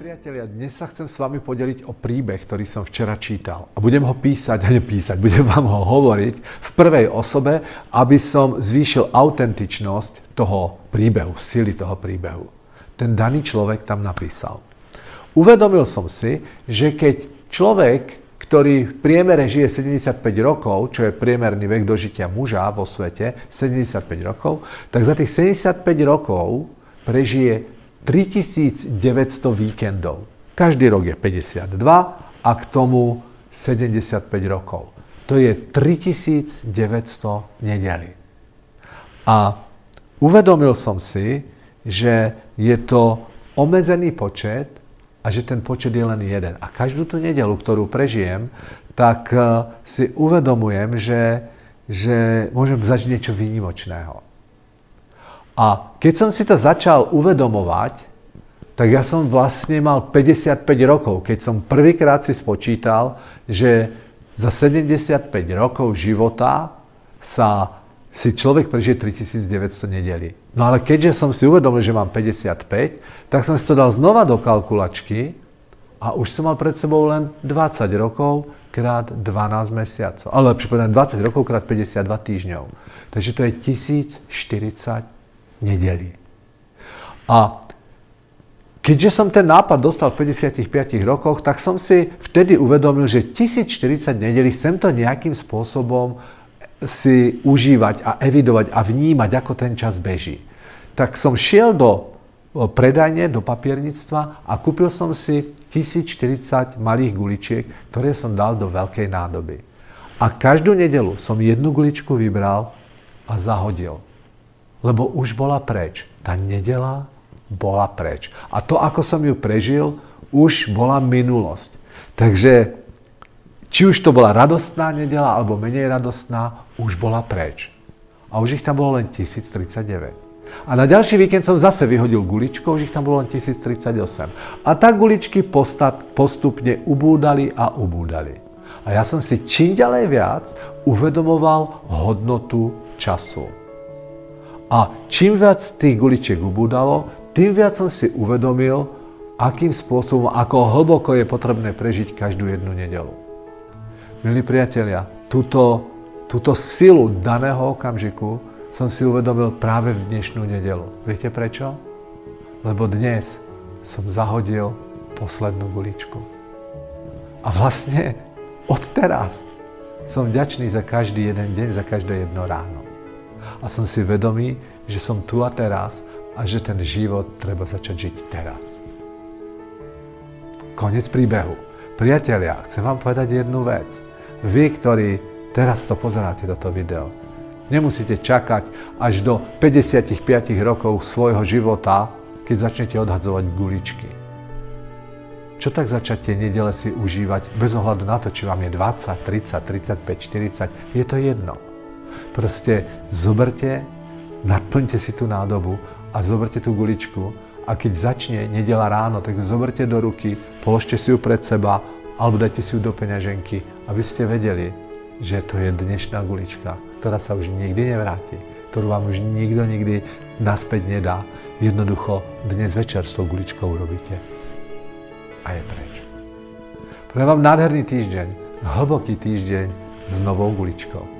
Priatelia, dnes sa chcem s vami podeliť o príbeh, ktorý som včera čítal. A budem ho písať, a nepísať, budem vám ho hovoriť v prvej osobe, aby som zvýšil autentičnosť toho príbehu, sily toho príbehu. Ten daný človek tam napísal. Uvedomil som si, že keď človek ktorý v priemere žije 75 rokov, čo je priemerný vek dožitia muža vo svete, 75 rokov, tak za tých 75 rokov prežije 3900 víkendov. Každý rok je 52 a k tomu 75 rokov. To je 3900 nedeli. A uvedomil som si, že je to obmedzený počet a že ten počet je len jeden. A každú tú nedelu, ktorú prežijem, tak eh, si uvedomujem, že, že môžem zažiť niečo výnimočného. A keď som si to začal uvedomovať, tak ja som vlastne mal 55 rokov, keď som prvýkrát si spočítal, že za 75 rokov života sa si človek prežije 3900 nedeli. No ale keďže som si uvedomil, že mám 55, tak som si to dal znova do kalkulačky a už som mal pred sebou len 20 rokov krát 12 mesiacov. Ale lepšie povedané 20 rokov krát 52 týždňov. Takže to je 1040 nedelí. A keďže som ten nápad dostal v 55 rokoch, tak som si vtedy uvedomil, že 1040 nedelí chcem to nejakým spôsobom si užívať a evidovať a vnímať, ako ten čas beží. Tak som šiel do predajne, do papierníctva a kúpil som si 1040 malých guličiek, ktoré som dal do veľkej nádoby. A každú nedelu som jednu guličku vybral a zahodil. Lebo už bola preč. Tá nedela bola preč. A to, ako som ju prežil, už bola minulosť. Takže či už to bola radostná nedela, alebo menej radostná, už bola preč. A už ich tam bolo len 1039. A na ďalší víkend som zase vyhodil guličku, už ich tam bolo len 1038. A tak guličky postupne ubúdali a ubúdali. A ja som si čím ďalej viac uvedomoval hodnotu času. A čím viac tých guličiek ubúdalo, tým viac som si uvedomil, akým spôsobom, ako hlboko je potrebné prežiť každú jednu nedelu. Milí priatelia, túto, túto silu daného okamžiku som si uvedomil práve v dnešnú nedelu. Viete prečo? Lebo dnes som zahodil poslednú guličku. A vlastne od teraz som vďačný za každý jeden deň, za každé jedno ráno. A som si vedomý, že som tu a teraz a že ten život treba začať žiť teraz. Konec príbehu. Priatelia, chcem vám povedať jednu vec vy, ktorí teraz to pozeráte, toto video, nemusíte čakať až do 55 rokov svojho života, keď začnete odhadzovať guličky. Čo tak začať tie nedele si užívať bez ohľadu na to, či vám je 20, 30, 35, 40, je to jedno. Proste zoberte, naplňte si tú nádobu a zoberte tú guličku a keď začne nedela ráno, tak zoberte do ruky, položte si ju pred seba alebo dajte si ju do peňaženky, aby ste vedeli, že to je dnešná gulička, ktorá sa už nikdy nevráti, ktorú vám už nikto nikdy naspäť nedá. Jednoducho dnes večer s tou guličkou urobíte a je preč. Prajem vám nádherný týždeň, hlboký týždeň s novou guličkou.